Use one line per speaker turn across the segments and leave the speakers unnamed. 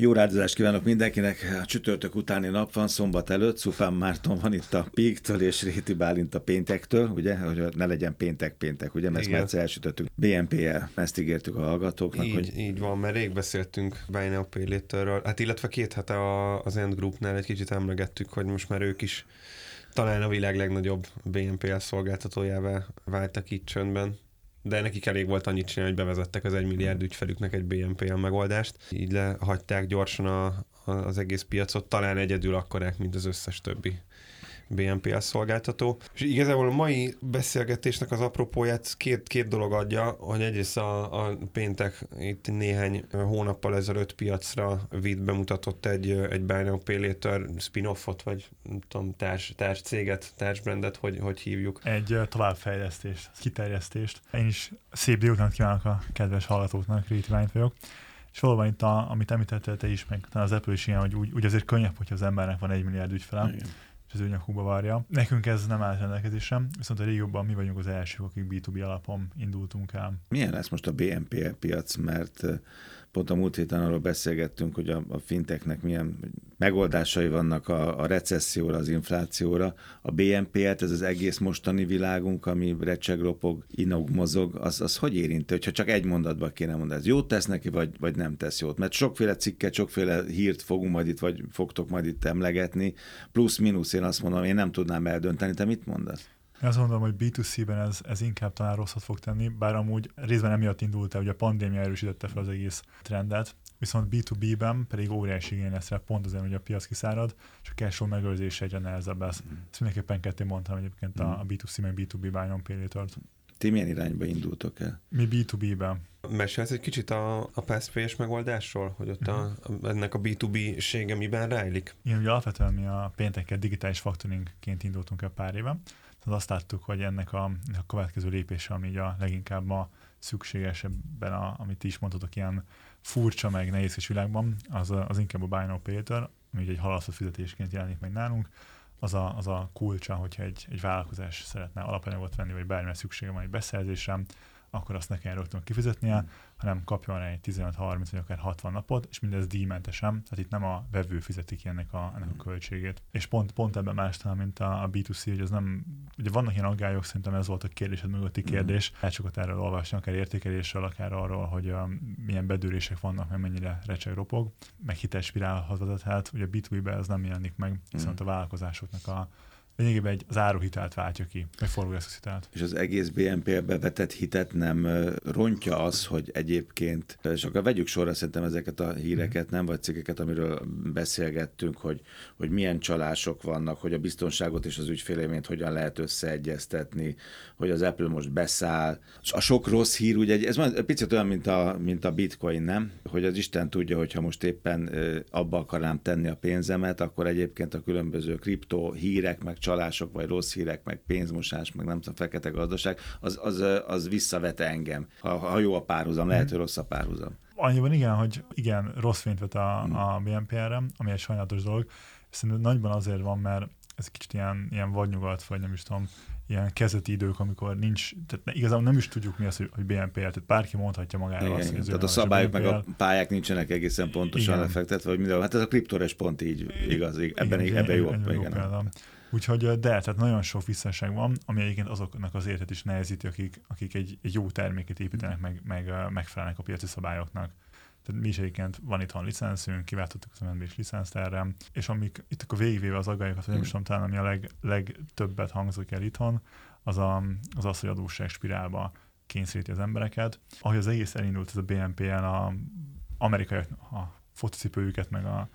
Jó rádozást kívánok mindenkinek. A csütörtök utáni nap van, szombat előtt. Szufán Márton van itt a Píktől és Réti Bálint a péntektől, ugye, hogy ne legyen péntek-péntek, ugye, mert ezt már elsütöttük. BNPL, ezt ígértük a hallgatóknak.
Így,
hogy...
így van, mert rég beszéltünk Pay Later-ről, hát illetve két hete az End Groupnál egy kicsit emlegettük, hogy most már ők is talán a világ legnagyobb BNPL szolgáltatójává váltak itt csöndben de nekik elég volt annyit csinálni, hogy bevezettek az egy milliárd ügyfelüknek egy BNPL megoldást. Így lehagyták gyorsan a, a, az egész piacot, talán egyedül akkorák, mint az összes többi BNPL szolgáltató. És igazából a mai beszélgetésnek az apropóját két, két dolog adja, hogy egyrészt a, a péntek itt néhány hónappal ezelőtt piacra vitt bemutatott egy, egy Buy Now Pay Later spin-offot, vagy nem tudom, társ, társ céget, társbrandet, hogy, hogy hívjuk.
Egy továbbfejlesztést, kiterjesztést. Én is szép délután kívánok a kedves hallgatóknak, Réti vagyok. És valóban itt, a, amit említettél te is, meg az Apple is ilyen, hogy úgy, úgy azért könnyebb, hogyha az embernek van egy milliárd ügyfele. Igen és az ő nyakukba várja. Nekünk ez nem állt rendelkezésre, viszont a régióban mi vagyunk az elsők, akik B2B alapon indultunk el.
Milyen lesz most a BNP piac, mert Pont a múlt héten arról beszélgettünk, hogy a, a finteknek milyen megoldásai vannak a, a recesszióra, az inflációra. A BNP-et, ez az egész mostani világunk, ami recseg, ropog, inog, mozog, az, az hogy érinti? Hogyha csak egy mondatban kéne mondani, ez jót tesz neki, vagy, vagy nem tesz jót? Mert sokféle cikket, sokféle hírt fogunk majd itt, vagy fogtok majd itt emlegetni. Plusz-minusz, én azt mondom, én nem tudnám eldönteni. Te mit mondasz?
Én azt mondom, hogy B2C-ben ez, ez inkább talán rosszat fog tenni, bár amúgy részben emiatt indult el, hogy a pandémia erősítette fel az egész trendet, viszont B2B-ben pedig óriási igény lesz rá, pont azért, hogy a piac kiszárad, és a cash megőrzése egyre nehezebb lesz. Mm. Ezt mindenképpen ketté mondtam egyébként mm. a B2C meg B2B buy non pay
Ti milyen irányba indultok el?
Mi B2B-ben.
Mesélsz egy kicsit a, a PassPay-es megoldásról, hogy ott a, mhm. ennek a B2B-sége miben rájlik?
Igen, ugye alapvetően mi a pénteket digitális faktoringként indultunk el pár éve, tehát azt láttuk, hogy ennek a, a következő lépése, ami a leginkább ma szükséges ebben, a, amit is mondhatok, ilyen furcsa meg nehézkes világban, az, az inkább a Buy Now Pay ami egy halasztott fizetésként jelenik meg nálunk, az a, az a kulcsa, hogyha egy, egy vállalkozás szeretne alapanyagot venni, vagy bármilyen szüksége van egy beszerzésre, akkor azt ne kell rögtön kifizetnie, hanem kapjon rá egy 15-30 vagy akár 60 napot, és mindez díjmentesen, tehát itt nem a vevő fizeti ki ennek a, ennek a hmm. költségét. És pont, pont ebben más talán, mint a, a B2C, hogy ez nem, ugye vannak ilyen aggályok, szerintem ez volt a kérdésed mögötti hmm. kérdés, lehet sokat erről olvasni, akár értékelésről, akár arról, hogy a, milyen bedőrések vannak, meg mennyire recseg ropog, meg spirálhat vezethet, ugye a B2B-ben ez nem jelenik meg, viszont hmm. a vállalkozásoknak a lényegében egy, az áruhitelt váltja ki, egy forgóeszközhitelt.
És az egész BNP-be vetett hitet nem rontja az, hogy egyébként, és akkor vegyük sorra szerintem ezeket a híreket, mm. nem, vagy cikkeket, amiről beszélgettünk, hogy, hogy milyen csalások vannak, hogy a biztonságot és az ügyféleményt hogyan lehet összeegyeztetni, hogy az Apple most beszáll. A sok rossz hír, ugye ez egy picit olyan, mint a, mint a bitcoin, nem? Hogy az Isten tudja, hogy ha most éppen abba akarnám tenni a pénzemet, akkor egyébként a különböző kriptó hírek, meg csalások, vagy rossz hírek, meg pénzmosás, meg nem tudom, fekete gazdaság, az, az, az visszavete engem. Ha, ha jó a párhuzam, lehet, hogy rossz a párhuzam.
Annyiban igen, hogy igen, rossz fényt vet a, hmm. a BNPR-re, ami egy sajnálatos dolog. Szerintem nagyban azért van, mert ez kicsit ilyen, ilyen vadnyugat, vagy nem is tudom, ilyen kezdeti idők, amikor nincs, tehát igazából nem is tudjuk mi az, hogy, hogy BNPL, tehát bárki mondhatja magára
igen, azt, hogy Tehát a szabályok meg a pályák nincsenek egészen pontosan igen. lefektetve, vagy minden. Hát ez a kriptores pont így igaz, ebben, igen, ebben jó. jó, igen, jó
Úgyhogy de, tehát nagyon sok visszaság van, ami egyébként azoknak az életet is nehezíti, akik, akik egy, egy jó terméket építenek, meg, meg megfelelnek a piaci szabályoknak. Tehát mi is egyébként van itthon licenszünk, kiváltottuk az MNB-s licenszt erre, és amik itt akkor végigvéve az aggályokat, hogy nem is tudom, talán ami a leg, legtöbbet hangzik el itthon, az, a, az az, hogy adósság spirálba kényszeríti az embereket. Ahogy az egész elindult ez a BNP-en, a amerikai a fotocipőjüket, meg a,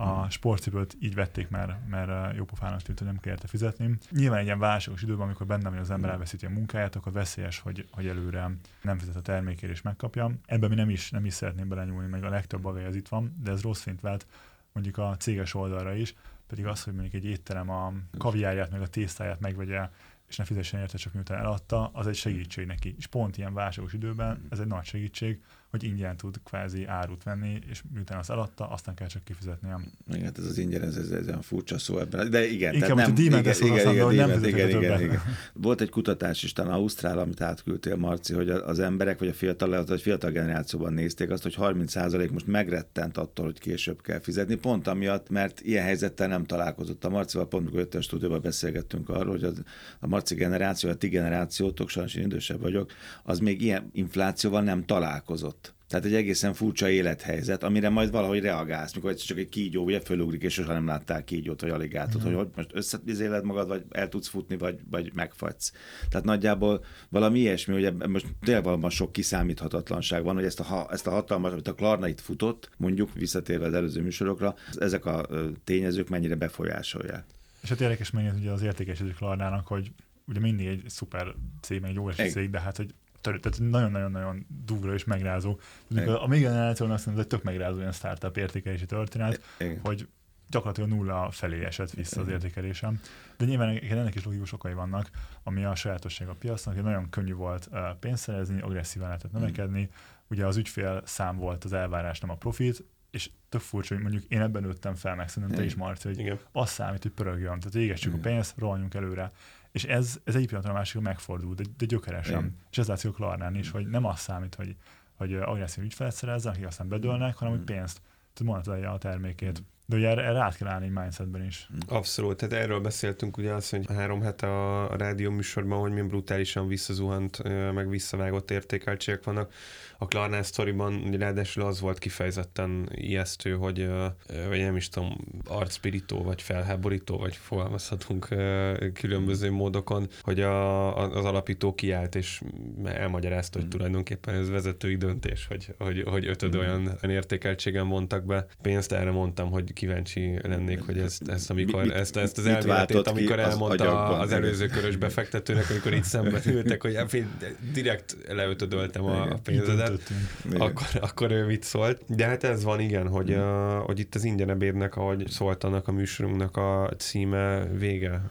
a sportcipőt így vették, mert, mert jó pofának tűnt, hogy nem kellett fizetni. Nyilván egy ilyen válságos időben, amikor bennem az ember elveszíti a munkáját, akkor veszélyes, hogy, hogy előre nem fizet a termékért és megkapja. Ebben mi nem is, nem is szeretném belenyúlni, meg a legtöbb bagai az itt van, de ez rossz fényt vált mondjuk a céges oldalra is, pedig az, hogy mondjuk egy étterem a kaviárját meg a tésztáját megvegye és ne fizessen érte csak miután eladta, az egy segítség neki. És pont ilyen válságos időben ez egy nagy segítség, hogy ingyen tud kvázi árut venni, és miután azt eladta, aztán kell csak kifizetnie.
Igen, hát ez az ingyen, ez, ez, ez olyan furcsa szó ebben. De igen,
Inkább,
tehát nem,
hogy a
igen, igen, igen,
igen,
igen,
nem
igen, igen,
igen,
igen. Volt egy kutatás is, talán Ausztrál, amit átküldtél, Marci, hogy az emberek, vagy a fiatal, vagy fiatal generációban nézték azt, hogy 30% most megrettent attól, hogy később kell fizetni, pont amiatt, mert ilyen helyzettel nem találkozott. A Marcival pont, amikor ötös stúdióban beszélgettünk arról, hogy az, a Marci generáció, a ti generációtok, sajnos én idősebb vagyok, az még ilyen inflációval nem találkozott. Tehát egy egészen furcsa élethelyzet, amire majd valahogy reagálsz, mikor csak egy kígyó ugye fölugrik, és sosem nem láttál kígyót, vagy aligátort, mm. hogy, hogy most összezéled magad, vagy el tudsz futni, vagy, vagy megfagysz. Tehát nagyjából valami ilyesmi, hogy most tényleg valóban sok kiszámíthatatlanság van, hogy ezt a, ezt a hatalmas, amit a Klarna itt futott, mondjuk visszatérve az előző műsorokra, ezek a tényezők mennyire befolyásolják.
És hát érdekes megint ugye az értékesítő Klarnának, hogy ugye mindig egy szuper cég, egy jó cég, de hát hogy törő, tehát nagyon-nagyon-nagyon durva és megrázó. A, a még generációnak szerintem ez egy tök megrázó ilyen startup értékelési történet, Igen. hogy gyakorlatilag nulla felé esett vissza az értékelésem. De nyilván ennek is logikus okai vannak, ami a sajátosság a piacnak, hogy nagyon könnyű volt pénzt szerezni, agresszívan lehetett növekedni, ugye az ügyfél szám volt az elvárás, nem a profit, és tök furcsa, hogy mondjuk én ebben nőttem fel, meg szerintem te is, Marci, hogy Igen. az számít, hogy pörögjön. Tehát égessük Igen. a pénzt, rohanjunk előre. És ez, ez egy pillanatra a másikra megfordul, de, de gyökeresen. Igen. És ez látszik a Klarnán is, hogy nem az számít, hogy, hogy agresszív ügyfelet szerezzen, akik aztán bedőlnek, hanem hogy pénzt tud monetizálja a termékét. De ugye erre, erre át kell állni egy mindsetben is.
Abszolút, tehát erről beszéltünk ugye azt, hogy három hete a, a rádió műsorban, hogy milyen brutálisan visszazuhant, meg visszavágott értékeltségek vannak. A Klarnán sztoriban ráadásul az volt kifejezetten ijesztő, hogy vagy nem is tudom, arcpirító, vagy felháborító, vagy fogalmazhatunk különböző módokon, hogy a, az alapító kiállt, és elmagyarázta, hogy mm. tulajdonképpen ez vezetői döntés, hogy, hogy, hogy ötöd mm. olyan, olyan értékeltségen mondtak be pénzt, erre mondtam, hogy kíváncsi lennék, hogy ezt, ezt, amikor, mit, ezt, ezt az elméletét, amikor elmondta az, az előző körös befektetőnek, amikor itt szemben ültek, hogy hát direkt leötödöltem a, pénzedet, akkor, akkor ő mit szólt. De hát ez van, igen, hogy, a, hogy itt az ingyen ebédnek, ahogy szólt annak a műsorunknak a címe vége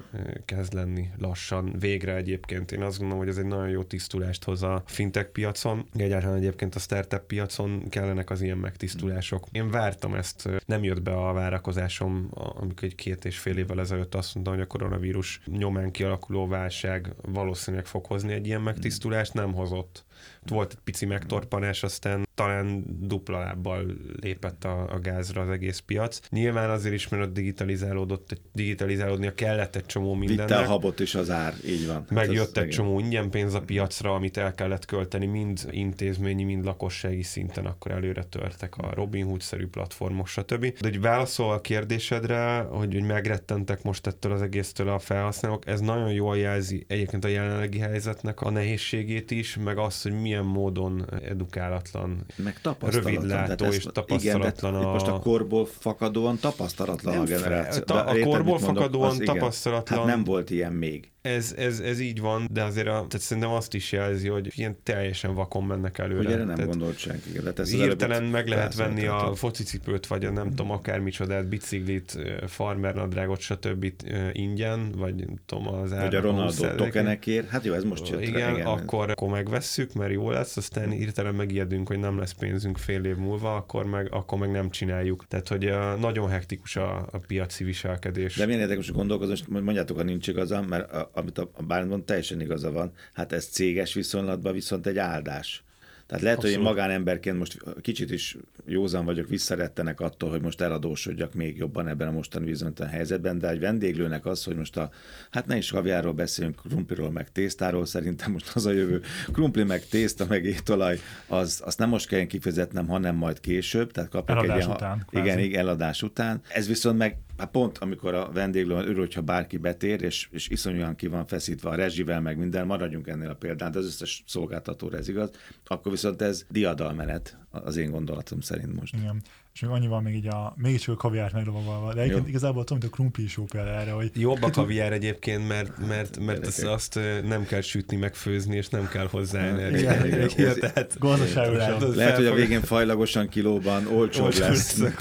kezd lenni lassan. Végre egyébként. Én azt gondolom, hogy ez egy nagyon jó tisztulást hoz a fintech piacon. Egyáltalán egyébként a startup piacon kellenek az ilyen megtisztulások. Én vártam ezt, nem jött be a várakozásom, amikor egy két és fél évvel ezelőtt azt mondtam, hogy a koronavírus nyomán kialakuló válság valószínűleg fog hozni egy ilyen megtisztulást, nem hozott volt egy pici megtorpanás, aztán talán dupla lábbal lépett a, a gázra az egész piac. Nyilván azért is, mert ott digitalizálódott, digitalizálódnia kellett egy csomó mindennek.
Vitte a habot is az ár, így van.
Hát Megjött egy csomó ingyen pénz a piacra, amit el kellett költeni, mind intézményi, mind lakossági szinten, akkor előre törtek a Robin Hood-szerű platformok, stb. De hogy válaszol a kérdésedre, hogy, hogy megrettentek most ettől az egésztől a felhasználók, ez nagyon jól jelzi egyébként a jelenlegi helyzetnek a nehézségét is, meg azt, hogy milyen módon edukálatlan,
meg rövidlátó
és tapasztalatlan
igen, a... Most a korból fakadóan tapasztalatlan nem a generáció.
Ta, a korból fakadóan mondok, tapasztalatlan...
Hát nem volt ilyen még.
Ez, ez, ez így van, de azért a, tehát szerintem azt is jelzi, hogy ilyen teljesen vakon mennek előre.
Erre nem tehát gondolt senki.
De hirtelen meg lehet venni a focicipőt, vagy a nem mm. tudom, akármicsodát, biciklit, farmer nadrágot, stb. ingyen, vagy nem tudom, az
Vagy a Ronaldo tokenekért. Hát jó, ez most
jött igen, igen, akkor, akkor megvesszük, mert jó lesz, aztán hirtelen megijedünk, hogy nem lesz pénzünk fél év múlva, akkor meg, akkor meg nem csináljuk. Tehát, hogy nagyon hektikus a, a piaci viselkedés.
De milyen érdekes gondolkozom, most mondjátok, ha nincs igazam, mert a, amit a, a Bálint teljesen igaza van, hát ez céges viszonylatban viszont egy áldás. Tehát lehet, Abszolút. hogy én magánemberként most kicsit is józan vagyok, visszarettenek attól, hogy most eladósodjak még jobban ebben a mostani bizonytalan helyzetben, de egy vendéglőnek az, hogy most a, hát ne is kaviárról beszélünk, krumpliról meg tésztáról, szerintem most az a jövő. Krumpli meg tészta meg étolaj, az, azt nem most kell kifizetnem, hanem majd később, tehát kapok
eladás egy ilyen, után,
igen, igen, eladás után. Ez viszont meg hát pont amikor a vendéglő örül, hogyha bárki betér, és, és iszonyúan ki van feszítve a rezsivel, meg minden, maradjunk ennél a példán, de az összes szolgáltatóra ez igaz, akkor viszont ez diadalmenet az én gondolatom szerint most.
Igen. És még annyi van még így a, mégiscsak a kaviárt meglovagolva. De egyébként igazából tudom, mint a krumpli is jó példa erre, hogy...
Jobb a kaviár egyébként, mert, mert, mert azt, azt, nem kell sütni, megfőzni, és nem kell hozzá
igen, tehát gazdaságosan.
Lehet, hogy a végén fajlagosan kilóban olcsóbb lesz.
A,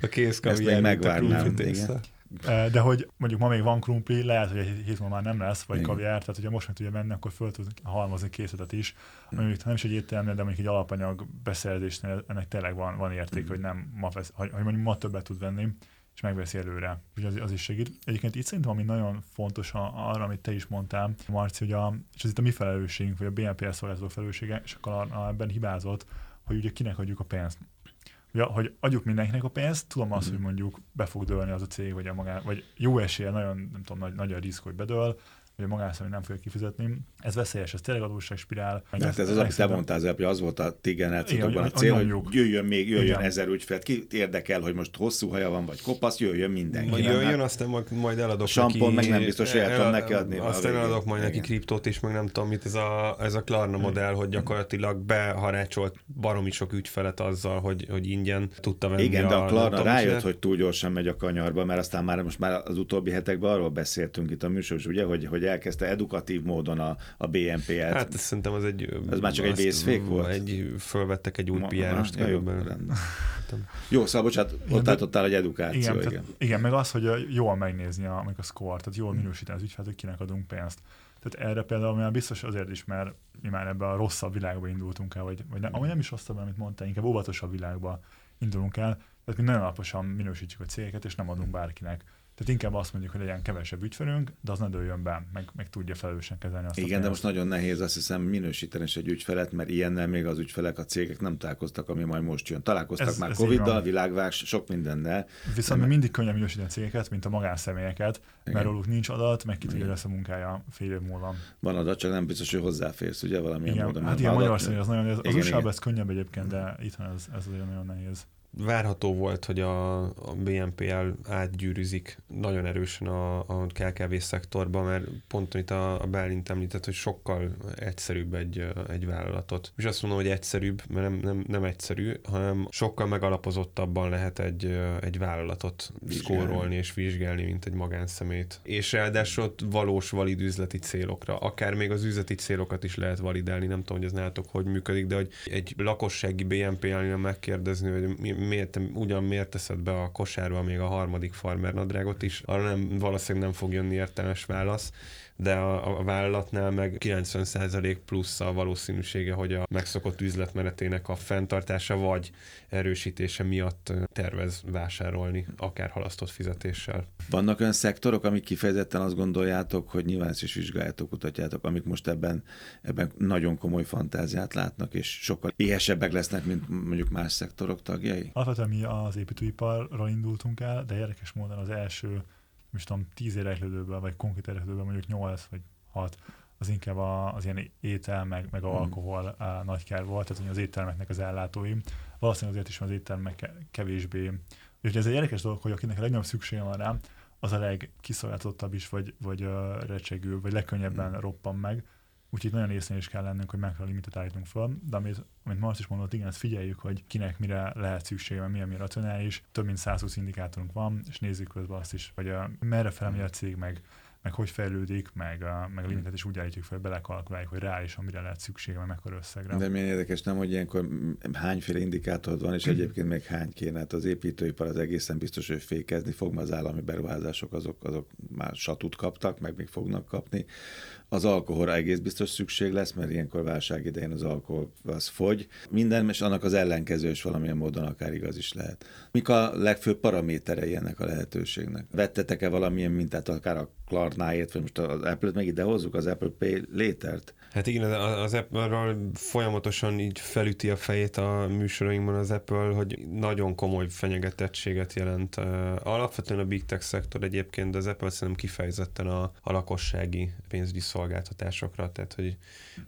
a kész kaviár,
megvárnám.
De hogy mondjuk ma még van krumpli, lehet, hogy egy hét múlva már nem lesz, vagy
Igen.
kaviár, tehát hogyha most meg tudja menni, akkor föl tud halmozni készletet is. Ami mondjuk nem is egy étteremnél, de mondjuk egy alapanyag beszerzésnél ennek tényleg van, van érték, hogy nem ma vesz, hogy, hogy mondjuk ma többet tud venni, és megveszi előre. Úgyhogy az, az is segít. Egyébként itt szerintem, ami nagyon fontos a, arra, amit te is mondtál, Marci, hogy a, és ez itt a mi felelősségünk, vagy a BNPL szolgáltató felelőssége, és akkor a, a, ebben hibázott, hogy ugye kinek adjuk a pénzt. Ugye, hogy adjuk mindenkinek a pénzt, tudom azt, hogy mondjuk be fog dőlni az a cég, vagy, a magá, vagy jó esélye, nagyon, nem tudom, nagy, nagy a risk, hogy bedől, hogy a magánszemély nem fogja kifizetni. Ez veszélyes, ez tényleg adósságspirál.
De hát ez az, amit te mondtál, az, hogy az volt a ti generációtokban a
Igen,
cél,
hogy
jöjjön még, jöjjön
Igen.
ezer ügyfél. Ki érdekel, hogy most hosszú haja van, vagy kopasz, jöjjön mindenki.
Majd
Nem,
jöjjön,
hát-
aztán majd, majd eladok
Sampon
neki...
meg nem biztos, hogy el tudom neki adni a
Aztán eladok majd neki kriptót is, meg nem tudom mit, ez a, ez a Klarna modell, hogy gyakorlatilag beharácsolt baromi sok ügyfelet azzal, hogy, hogy ingyen tudta venni
Igen, de a Klarna rájött, hogy túl gyorsan megy a kanyarba, mert aztán már most már az utóbbi hetekben arról beszéltünk itt a műsor, ugye, hogy, hogy elkezdte edukatív módon a, a BNP-et.
Hát ez szerintem az egy...
Ez már csak egy vészfék volt?
Egy, fölvettek egy új
Ma-
PR-ost
ja, jó,
körülbelül.
rendben. Jó, szóval bocsánat, ott tartottál egy edukáció,
Igen,
igen.
tehát, igen, meg az, hogy jól megnézni a, meg a score, tehát jól minősíteni az ügyfelet, hogy kinek adunk pénzt. Tehát erre például már biztos azért is, mert mi már ebbe a rosszabb világba indultunk el, vagy, vagy nem, ami nem is rosszabb, amit mondtál, inkább óvatosabb világba indulunk el. Tehát mi nagyon alaposan minősítjük a cégeket, és nem adunk bárkinek. Tehát inkább azt mondjuk, hogy legyen kevesebb ügyfelünk, de az ne dőljön be, meg, meg tudja felelősen kezelni azt
Igen, de most nagyon nehéz azt hiszem minősíteni egy ügyfelet, mert ilyennel még az ügyfelek, a cégek nem találkoztak, ami majd most jön. Találkoztak
Ez-
már
ez
Covid-dal, világvás, sok mindennel.
Viszont mi mindig könnyebb minősíteni a cégeket, mint a magánszemélyeket,
Igen.
mert róluk nincs adat, meg ki tudja, lesz a munkája fél év múlva.
Van adat, csak nem biztos, hogy hozzáférsz, ugye, valamilyen
Igen,
módon.
hát igen, Magyarországon az nagyon, az
Igen,
USA-ban
igen.
ez könnyebb egyébként, de itthon ez, ez azért nagyon nehéz.
Várható volt, hogy a, a BNPL átgyűrűzik nagyon erősen a, a KKV szektorba, mert pont amit a, a Bálint említett, hogy sokkal egyszerűbb egy, egy vállalatot. És azt mondom, hogy egyszerűbb, mert nem, nem, nem egyszerű, hanem sokkal megalapozottabban lehet egy, egy vállalatot
Vizsgálni.
szkórolni és vizsgálni, mint egy magánszemét. És ráadásul ott valós, valid üzleti célokra. Akár még az üzleti célokat is lehet validálni, nem tudom, hogy ez nálatok hogy működik, de hogy egy lakossági BNPL-nél megkérdezni, hogy mi, miért, ugyan miért teszed be a kosárba még a harmadik farmer nadrágot is, arra nem, valószínűleg nem fog jönni értelmes válasz, de a, a vállalatnál meg 90% plusz a valószínűsége, hogy a megszokott üzletmenetének a fenntartása vagy erősítése miatt tervez vásárolni, akár halasztott fizetéssel.
Vannak olyan szektorok, amik kifejezetten azt gondoljátok, hogy nyilván ezt is vizsgáljátok, kutatjátok, amik most ebben, ebben nagyon komoly fantáziát látnak, és sokkal éhesebbek lesznek, mint mondjuk más szektorok tagjai?
Alapvetően mi az építőiparral indultunk el, de érdekes módon az első, most tudom, tíz érdeklődőből, vagy konkrét érdeklődőből mondjuk nyolc vagy hat, az inkább a, az ilyen étel, meg, meg
Mhm.
alkohol mm. nagy kár volt, tehát az éttermeknek az ellátói. Valószínűleg azért is van az éttermek ke- kevésbé. Úgyhogy ez egy érdekes dolog, hogy akinek a legnagyobb szüksége van rá, az a legkiszolgáltatottabb is, vagy, vagy uh, recsegül, vagy legkönnyebben
Mhm.
roppan meg. Úgyhogy nagyon észnél is kell lennünk, hogy mekkora limitet állítunk föl, de amit, amit Marsz is mondott, igen, ezt figyeljük, hogy kinek mire lehet szüksége, mi a mi racionális. Több mint 120 indikátorunk van, és nézzük közben azt is, hogy uh, merre felmegy a cég, meg, meg hogy fejlődik, meg, uh, meg a limitet is úgy állítjuk fel, belekalkuláljuk, hogy reálisan mire lehet szüksége, meg mekkora összegre.
De milyen érdekes, nem, hogy ilyenkor hányféle indikátor van, és egyébként még hány kéne. Hát az építőipar az egészen biztos, hogy fékezni fog, mert az állami beruházások azok, azok már satut kaptak, meg még fognak kapni. Az alkoholra egész biztos szükség lesz, mert ilyenkor válság idején az alkohol az fogy. Minden, és annak az ellenkező is valamilyen módon akár igaz is lehet. Mik a legfőbb paraméterei ennek a lehetőségnek? Vettetek-e valamilyen mintát, akár a Klarnáért, vagy most az Apple-t meg ide hozzuk, az Apple Pay létert?
Hát igen, az- Apple-ről folyamatosan így felüti a fejét a műsorainkban az Apple, hogy nagyon komoly fenyegetettséget jelent. Alapvetően a big tech szektor egyébként, de az Apple szerintem kifejezetten a, a lakossági pénzügyi szolgáltatásokra, tehát hogy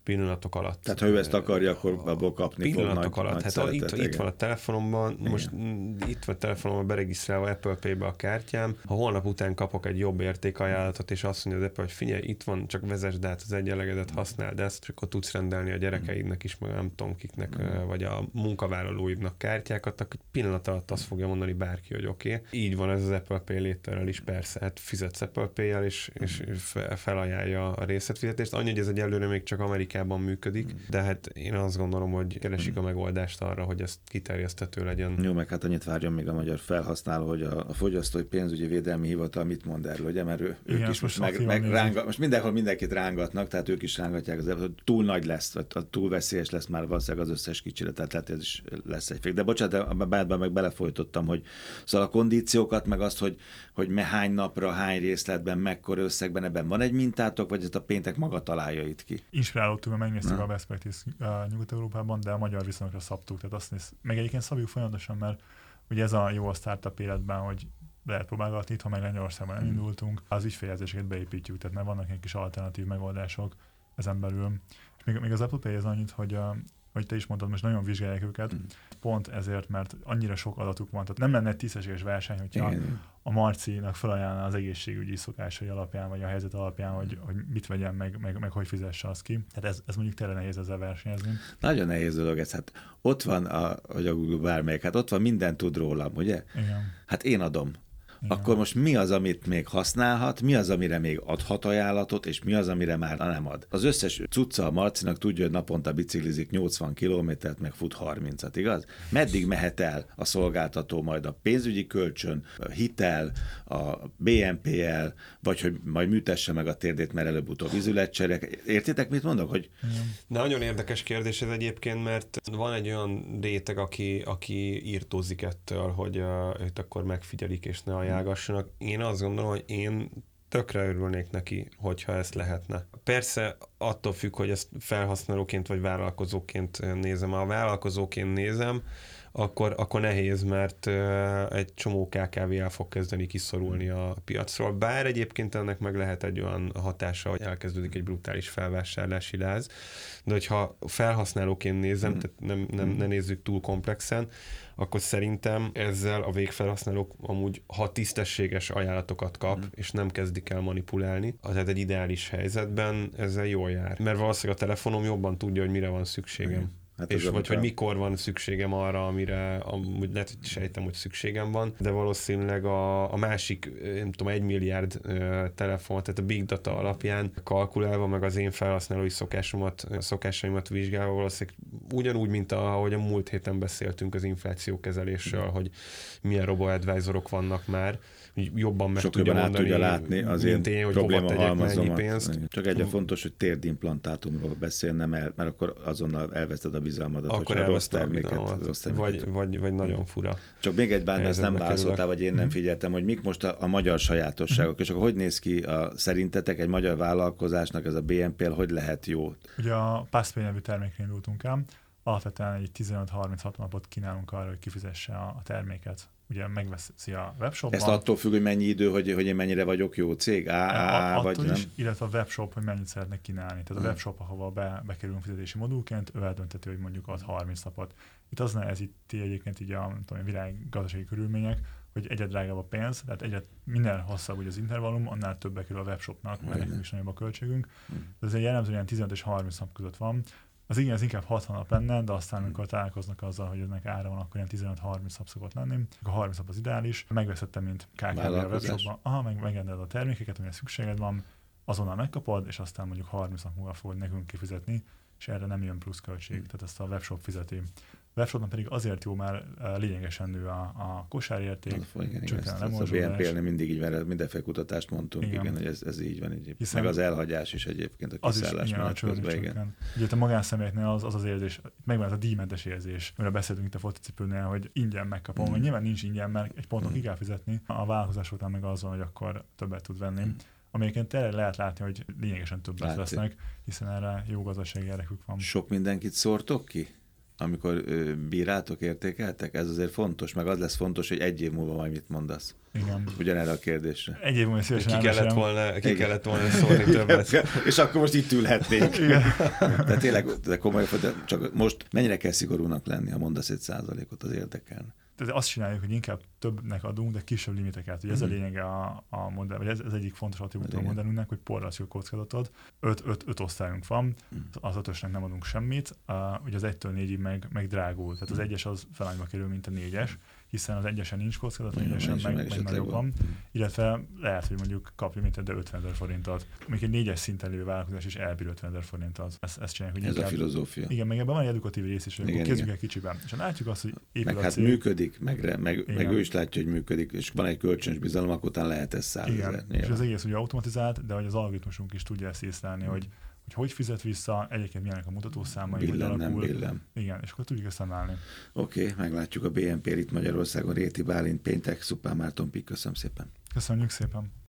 pillanatok alatt.
Tehát ha ő ezt akarja, akkor abból kapni fog
Pillanatok
nagy,
alatt.
nagy
Hát a, itt, itt van a telefonomban,
Igen.
most mm, itt van a telefonomban beregisztrálva Apple Pay-be a kártyám. Ha holnap után kapok egy jobb értékajánlatot, és azt mondja az Apple, hogy figyelj, itt van, csak vezesd át az egyenlegedet, használd ezt, és akkor tudsz rendelni a gyerekeidnek is, meg nem tudom kiknek, mm. vagy a munkavállalóidnak kártyákat, akkor pillanat alatt azt fogja mondani bárki, hogy oké. Okay. Így van ez az Apple Pay létterrel is, persze, hát fizetsz Apple Pay-jel, és, és felajánlja a részletfizetést. Annyi, hogy ez egyelőre még csak Amerikában működik, de hát én azt gondolom, hogy keresik a megoldást arra, hogy ezt kiterjesztető legyen.
Jó, meg hát annyit várjon még a magyar felhasználó, hogy a, a fogyasztói pénzügyi védelmi hivatal mit mond erről, ugye? Mert ő, Igen, ők is most, meg, meg rángat, most mindenhol mindenkit rángatnak, tehát ők is rángatják, az, hogy túl nagy lesz, vagy túl veszélyes lesz már valószínűleg az összes kicsire, tehát lehet, ez is lesz egy fék. De bocsánat, a bárban meg belefolytottam, hogy szóval a kondíciókat, meg azt, hogy, hogy hány napra, hány részletben, mekkora összegben, ebben van egy mintátok, vagy ezt a péntek maga találja itt ki?
Inspirálódtunk, mert megnéztük Na. a best practice Nyugat-Európában, de a magyar viszonyokra szabtuk, tehát azt néz, meg egyébként szabjuk folyamatosan, mert ugye ez a jó a startup életben, hogy lehet próbálgatni, itthon meg Lengyelországban hmm. indultunk, az ügyféljelzéseket beépítjük, tehát mert vannak egy kis alternatív megoldások ezen belül. És még, még az Apple Pay az annyit, hogy a, hogy te is mondtad, most nagyon vizsgálják őket, mm. pont ezért, mert annyira sok adatuk van. Tehát nem lenne egy tisztességes verseny, hogyha Igen. a Marcinak felajánlna az egészségügyi szokásai alapján, vagy a helyzet alapján, hogy, hogy mit vegyen, meg, meg, meg hogy fizesse azt ki. Tehát ez, ez mondjuk tényleg nehéz ezzel versenyezni.
Nagyon nehéz dolog ez. Hát ott van, a, hogy a Google bármelyik, hát ott van, minden tud rólam, ugye?
Igen.
Hát én adom igen. akkor most mi az, amit még használhat, mi az, amire még adhat ajánlatot, és mi az, amire már nem ad. Az összes cucca a Marcinak tudja, hogy naponta biciklizik 80 kilométert, meg fut 30-at, igaz? Meddig mehet el a szolgáltató majd a pénzügyi kölcsön, a hitel, a BNPL, vagy hogy majd műtesse meg a térdét, mert előbb-utóbb izületcserek. Értitek, mit mondok? Hogy...
Nagyon érdekes kérdés ez egyébként, mert van egy olyan réteg, aki, aki írtózik ettől, hogy uh, őt akkor megfigyelik, és ne ajánlgassanak. Én azt gondolom, hogy én tökre örülnék neki, hogyha ezt lehetne. Persze attól függ, hogy ezt felhasználóként vagy vállalkozóként nézem. Ha vállalkozóként nézem, akkor, akkor nehéz, mert egy csomó KKV el fog kezdeni kiszorulni a piacról. Bár egyébként ennek meg lehet egy olyan hatása, hogy elkezdődik egy brutális felvásárlási láz, de hogyha felhasználóként nézem, mm. tehát nem, nem, ne nézzük túl komplexen, akkor szerintem ezzel a végfelhasználók amúgy, ha tisztességes ajánlatokat kap, mm. és nem kezdik el manipulálni, tehát egy ideális helyzetben ezzel jól jár. Mert valószínűleg a telefonom jobban tudja, hogy mire van szükségem. Mm Hát és vagy hogy mikor van szükségem arra, amire amúgy lehet, hogy sejtem, hogy szükségem van, de valószínűleg a, a másik, nem tudom, egy milliárd uh, telefon, tehát a big data alapján kalkulálva, meg az én felhasználói szokásomat, szokásaimat vizsgálva valószínűleg ugyanúgy, mint ahogy a múlt héten beszéltünk az inflációkezelésről, hogy milyen robo-advisorok vannak már, jobban meg
Sok
tudja
mondani, át tudja látni az én
én, hogy probléma halmazomat. pénzt.
Csak egyre fontos, hogy térdimplantátumról beszélnem el, mert akkor azonnal elveszted a bizalmadat,
akkor
hogyha
rossz terméket, rossz terméket. Vagy, vagy, vagy nagyon fura.
Csak még egy bár, ezt nem válaszoltál, vagy én nem mhm. figyeltem, hogy mik most a, a magyar sajátosságok, és akkor hogy néz ki a, szerintetek egy magyar vállalkozásnak ez a BNP-l, hogy lehet jó?
Ugye a Passpay nevű termékre indultunk el, alapvetően egy 15-36 napot kínálunk arra, hogy kifizesse a terméket ugye megveszi a webshopban.
Ezt attól függ, hogy mennyi idő, hogy, hogy én mennyire vagyok jó cég, A, vagy
nem? Is, illetve a webshop, hogy mennyit szeretnek kínálni. Tehát a hmm. webshop, ahova be, bekerülünk fizetési modulként, ő eldönteti, hogy mondjuk ad 30 napot. Itt az ez itt egyébként így a, tudom, világ gazdasági körülmények, hogy egyre drágább a pénz, tehát egyre minden hosszabb hogy az intervallum, annál többbe kerül a webshopnak, mert nekünk is nagyobb a költségünk. Hmm. Ez egy jellemzően 15 és 30 nap között van. Az igen, az inkább 60 nap lenne, de aztán amikor találkoznak azzal, hogy ennek ára van, akkor ilyen 15-30 nap szokott lenni. A 30 nap az ideális. Megveszettem, mint KKV a webshopban. Aha, meg megrendeled a termékeket, amire szükséged van, azonnal megkapod, és aztán mondjuk 30 nap múlva fogod nekünk kifizetni, és erre nem jön plusz költség, hmm. tehát ezt a webshop fizeti webshopnak pedig azért jó, mert eh, lényegesen nő a, a kosárérték,
csökken a A BNP-nél mindig így, mert mindenféle kutatást mondtunk, igen, igen hogy ez, ez így van egyébként. Hiszen Meg az elhagyás is egyébként a kiszállás
is, közben, igen. Ugye a magánszemélyeknél az, az az érzés, megvan a díjmentes érzés, amiről beszéltünk itt a fotocipőnél, hogy ingyen megkapom, mm. nyilván nincs ingyen, mert egy ponton mm. ki kell fizetni, a vállalkozás után meg azon, hogy akkor többet tud venni. Mm amelyiken tényleg lehet látni, hogy lényegesen többet Látszik. vesznek, hiszen erre jó gazdasági érdekük van.
Sok mindenkit szórtok ki? Amikor ö, bíráltok, értékeltek? Ez azért fontos, meg az lesz fontos, hogy egy év múlva majd mit mondasz.
Igen.
Ugyanerre a kérdésre.
Egy év múlva
szívesen ki kellett volna, ki kellett volna szólni többet.
És akkor most itt ülhetnénk. Igen. De tényleg, de komoly, de csak most mennyire kell szigorúnak lenni, ha mondasz egy százalékot, az érdekelne.
Tehát azt csináljuk, hogy inkább többnek adunk, de kisebb limiteket. Ugye ez a
Mhm.
lényege a, a modell, vagy ez, ez egyik fontos attribútum a modellünknek, hogy porlasztjuk a kockázatot. Öt, öt, öt osztályunk van,
Mhm.
az ötösnek nem adunk semmit, uh, ugye az egytől négyig meg, meg drágul. Tehát az
Mhm.
egyes az felányba kerül, mint a négyes, hiszen az egyesen nincs kockázat, a
Igen,
négyesen
és
meg,
meg
meg, nagyobb
van.
Illetve lehet, hogy mondjuk kap limitet, de 50 ezer forintot. Még egy négyes szinten lévő vállalkozás is elbír 50 ezer forintot. Ezt, ezt csinálják, hogy
Ez a
inkább-
filozófia.
igen, meg ebben van egy edukatív rész is, hogy kezdjük el kicsiben. És ha látjuk azt, hogy épül
Meg
a
hát
cég,
működik, meg, meg, meg ő is látja, hogy működik, és van egy kölcsönös bizalom, akkor utána lehet ez százezer.
igen, és az egész ugye automatizált, de hogy az algoritmusunk is tudja ezt észlelni,
Mm.
hogy, hogy hogy fizet vissza, egyébként milyenek a mutatószámai, hogy
Billen, nem
alakul.
billen.
Igen, és akkor tudjuk ezt emelni.
Oké, okay, meglátjuk a BNP-t itt Magyarországon, Réti Bálint, péntek, Szupán Márton Pik, köszönöm szépen.
Köszönjük szépen!